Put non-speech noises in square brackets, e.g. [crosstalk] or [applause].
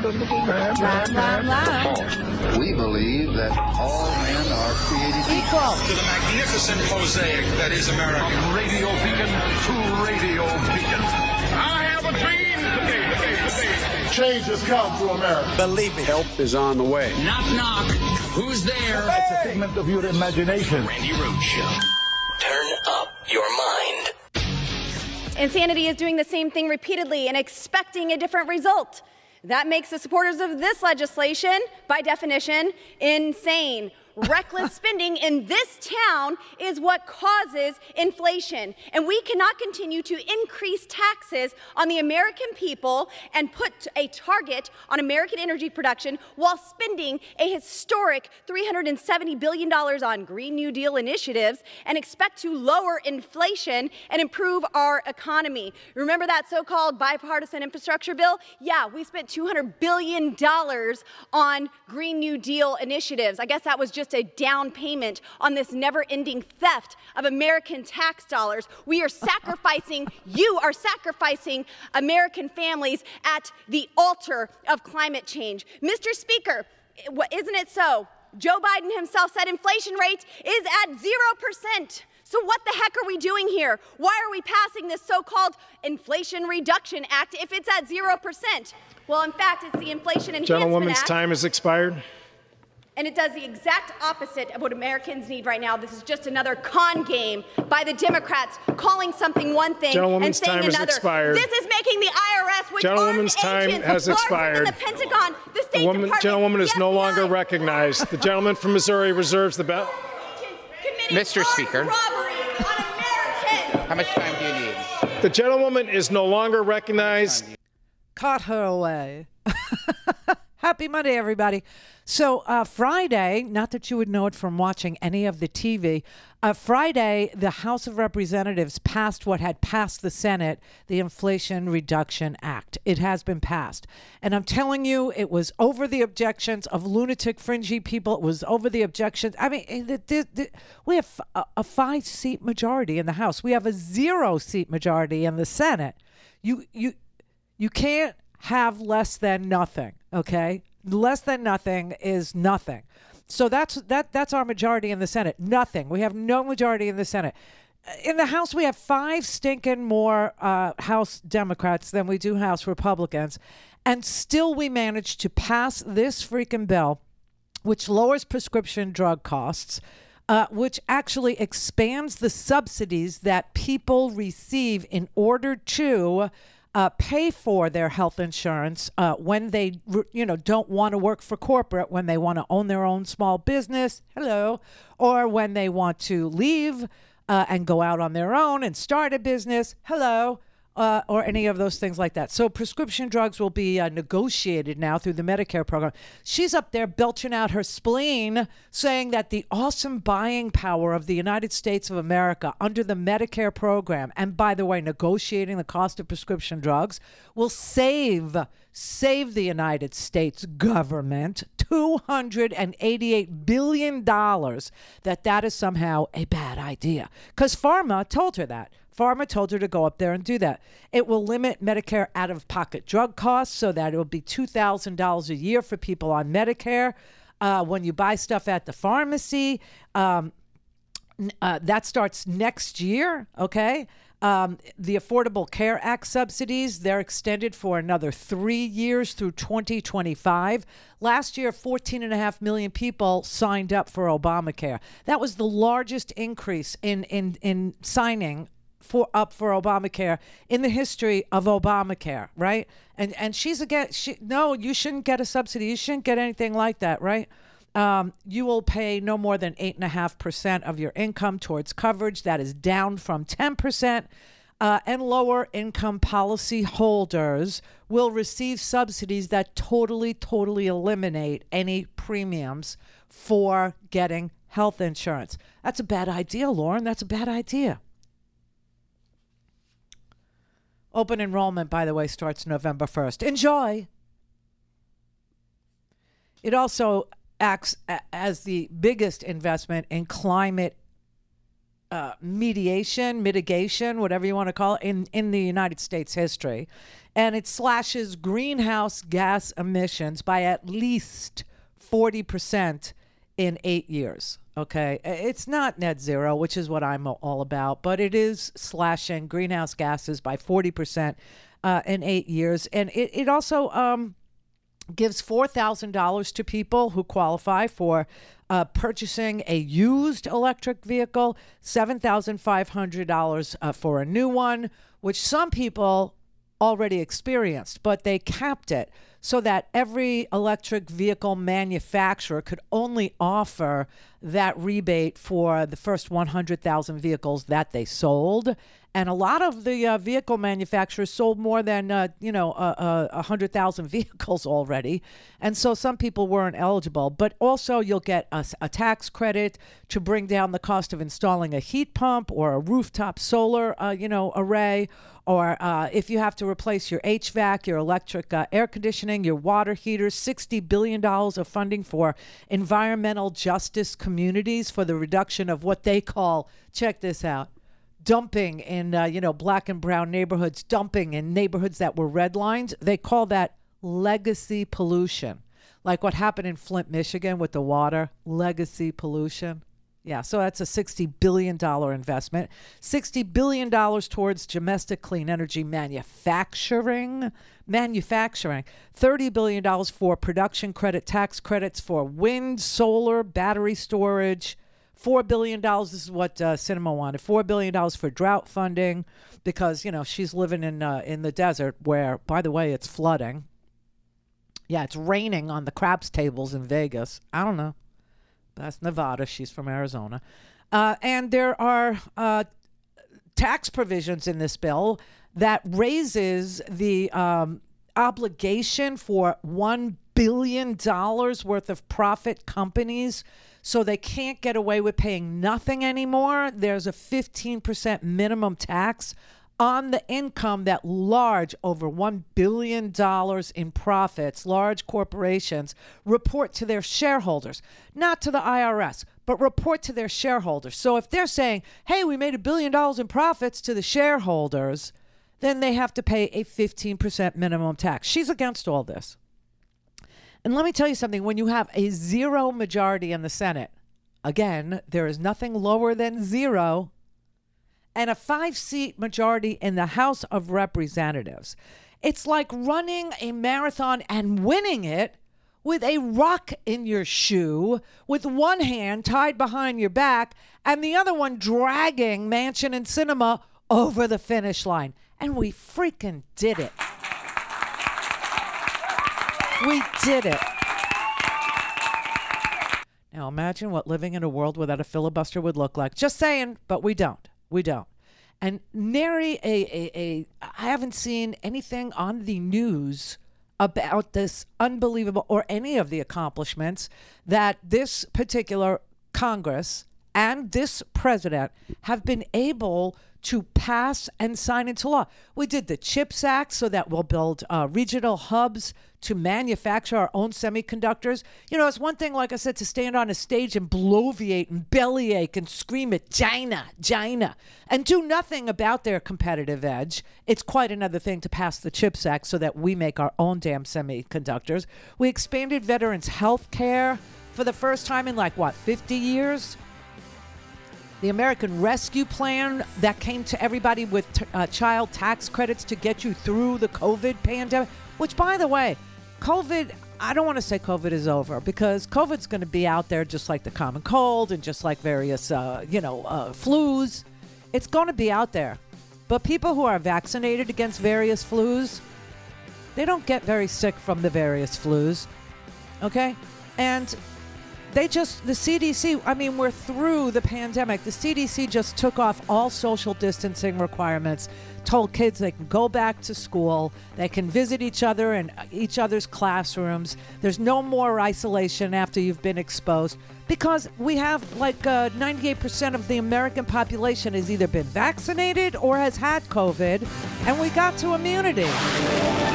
Blah, blah, blah. We believe that all men are created Equal. to the magnificent mosaic that is America. Radio Beacon to Radio Beacon. I have a dream today, Change has come to America. Believe it. Help is on the way. Knock, knock. Who's there? It's a figment of your imagination. Randi Rhodes Show. Turn up your mind. Insanity is doing the same thing repeatedly and expecting a different result. That makes the supporters of this legislation, by definition, insane. Reckless spending in this town is what causes inflation. And we cannot continue to increase taxes on the American people and put a target on American energy production while spending a historic $370 billion on Green New Deal initiatives and expect to lower inflation and improve our economy. Remember that so called bipartisan infrastructure bill? Yeah, we spent $200 billion on Green New Deal initiatives. I guess that was just a down payment on this never ending theft of American tax dollars. We are sacrificing, [laughs] you are sacrificing American families at the altar of climate change. Mr. Speaker, isn't it so? Joe Biden himself said inflation rate is at 0%. So, what the heck are we doing here? Why are we passing this so called Inflation Reduction Act if it's at 0%? Well, in fact, it's the Inflation Enhancement Gentlewoman's Act. time has expired. And it does the exact opposite of what Americans need right now. This is just another con game by the Democrats calling something one thing and Gentlewoman's saying time has another. expired. This is making the IRS, which Gentlewoman's armed time agents, has larger expired. Than the Pentagon, the State The woman, Department, gentlewoman is the no longer recognized. The gentleman from Missouri reserves the bell. committing Mr. Speaker. robbery on Americans. How much time do you need? The gentlewoman is no longer recognized. caught her away. [laughs] Happy Monday, everybody. So, uh, Friday, not that you would know it from watching any of the TV, uh, Friday, the House of Representatives passed what had passed the Senate, the Inflation Reduction Act. It has been passed. And I'm telling you, it was over the objections of lunatic, fringy people. It was over the objections. I mean, eh, the, the, the, we have a, a five seat majority in the House, we have a zero seat majority in the Senate. You, you, you can't have less than nothing okay? Less than nothing is nothing. So that's that that's our majority in the senate. Nothing. We have no majority in the senate. In the house we have five stinking more uh, house democrats than we do house republicans and still we managed to pass this freaking bill which lowers prescription drug costs, uh, which actually expands the subsidies that people receive in order to uh, pay for their health insurance uh, when they, you know, don't want to work for corporate, when they want to own their own small business, hello, or when they want to leave uh, and go out on their own and start a business, hello uh, or any of those things like that. So prescription drugs will be uh, negotiated now through the Medicare program. She's up there belching out her spleen, saying that the awesome buying power of the United States of America under the Medicare program, and by the way, negotiating the cost of prescription drugs, will save save the United States government 288 billion dollars that that is somehow a bad idea cuz pharma told her that Pharma told her to go up there and do that. It will limit Medicare out of pocket drug costs so that it will be $2,000 a year for people on Medicare. Uh, when you buy stuff at the pharmacy, um, uh, that starts next year, okay? Um, the Affordable Care Act subsidies, they're extended for another three years through 2025. Last year, 14.5 million people signed up for Obamacare. That was the largest increase in, in, in signing for up for Obamacare in the history of Obamacare, right? And and she's again, she no, you shouldn't get a subsidy. You shouldn't get anything like that, right? Um, you will pay no more than eight and a half percent of your income towards coverage. That is down from ten percent. Uh, and lower income policy holders will receive subsidies that totally, totally eliminate any premiums for getting health insurance. That's a bad idea, Lauren. That's a bad idea. Open enrollment, by the way, starts November 1st. Enjoy. It also acts as the biggest investment in climate uh, mediation, mitigation, whatever you want to call it, in, in the United States history. And it slashes greenhouse gas emissions by at least 40% in eight years. Okay. It's not net zero, which is what I'm all about, but it is slashing greenhouse gases by 40% uh, in eight years. And it, it also um, gives $4,000 to people who qualify for uh, purchasing a used electric vehicle, $7,500 uh, for a new one, which some people already experienced, but they capped it so that every electric vehicle manufacturer could only offer that rebate for the first 100,000 vehicles that they sold. And a lot of the uh, vehicle manufacturers sold more than, uh, you know, uh, uh, 100,000 [laughs] vehicles already. And so some people weren't eligible. But also, you'll get a, a tax credit to bring down the cost of installing a heat pump or a rooftop solar, uh, you know, array or uh, if you have to replace your HVAC, your electric uh, air conditioning, your water heaters, $60 billion of funding for environmental justice communities for the reduction of what they call, check this out, dumping in, uh, you know, black and brown neighborhoods, dumping in neighborhoods that were redlined. They call that legacy pollution. Like what happened in Flint, Michigan with the water, legacy pollution. Yeah, so that's a $60 billion investment. $60 billion towards domestic clean energy manufacturing. Manufacturing. $30 billion for production credit tax credits for wind, solar, battery storage. $4 billion, this is what uh, Sinema wanted. $4 billion for drought funding because, you know, she's living in, uh, in the desert where, by the way, it's flooding. Yeah, it's raining on the craps tables in Vegas. I don't know. That's Nevada. She's from Arizona. Uh, and there are uh, tax provisions in this bill that raises the um, obligation for $1 billion worth of profit companies so they can't get away with paying nothing anymore. There's a 15% minimum tax on the income that large, over $1 billion in profits, large corporations report to their shareholders, not to the IRS, but report to their shareholders. So if they're saying, hey, we made a billion dollars in profits to the shareholders, then they have to pay a 15% minimum tax. She's against all this. And let me tell you something when you have a zero majority in the Senate, again, there is nothing lower than zero and a five seat majority in the House of Representatives. It's like running a marathon and winning it with a rock in your shoe, with one hand tied behind your back, and the other one dragging Manchin and Sinema over the finish line. And we freaking did it. We did it. Now imagine what living in a world without a filibuster would look like. Just saying, but we don't. We don't. And nary a, a, a I haven't seen anything on the news about this unbelievable or any of the accomplishments that this particular Congress and this president have been able to pass and sign into law. We did the CHIPS Act so that we'll build uh, regional hubs to manufacture our own semiconductors. You know, it's one thing, like I said, to stand on a stage and bloviate and bellyache and scream at China, China, and do nothing about their competitive edge. It's quite another thing to pass the CHIPS Act so that we make our own damn semiconductors. We expanded veterans' health care for the first time in like, what, 50 years? The American Rescue Plan that came to everybody with t- uh, child tax credits to get you through the COVID pandemic, which, by the way, COVID, I don't want to say COVID is over because COVID's going to be out there just like the common cold and just like various, uh, you know, uh, flus. It's going to be out there. But people who are vaccinated against various flus, they don't get very sick from the various flus. Okay? And they just the CDC. I mean, we're through the pandemic. The CDC just took off all social distancing requirements. Told kids they can go back to school. They can visit each other in each other's classrooms. There's no more isolation after you've been exposed because we have like uh, 98% of the American population has either been vaccinated or has had COVID, and we got to immunity.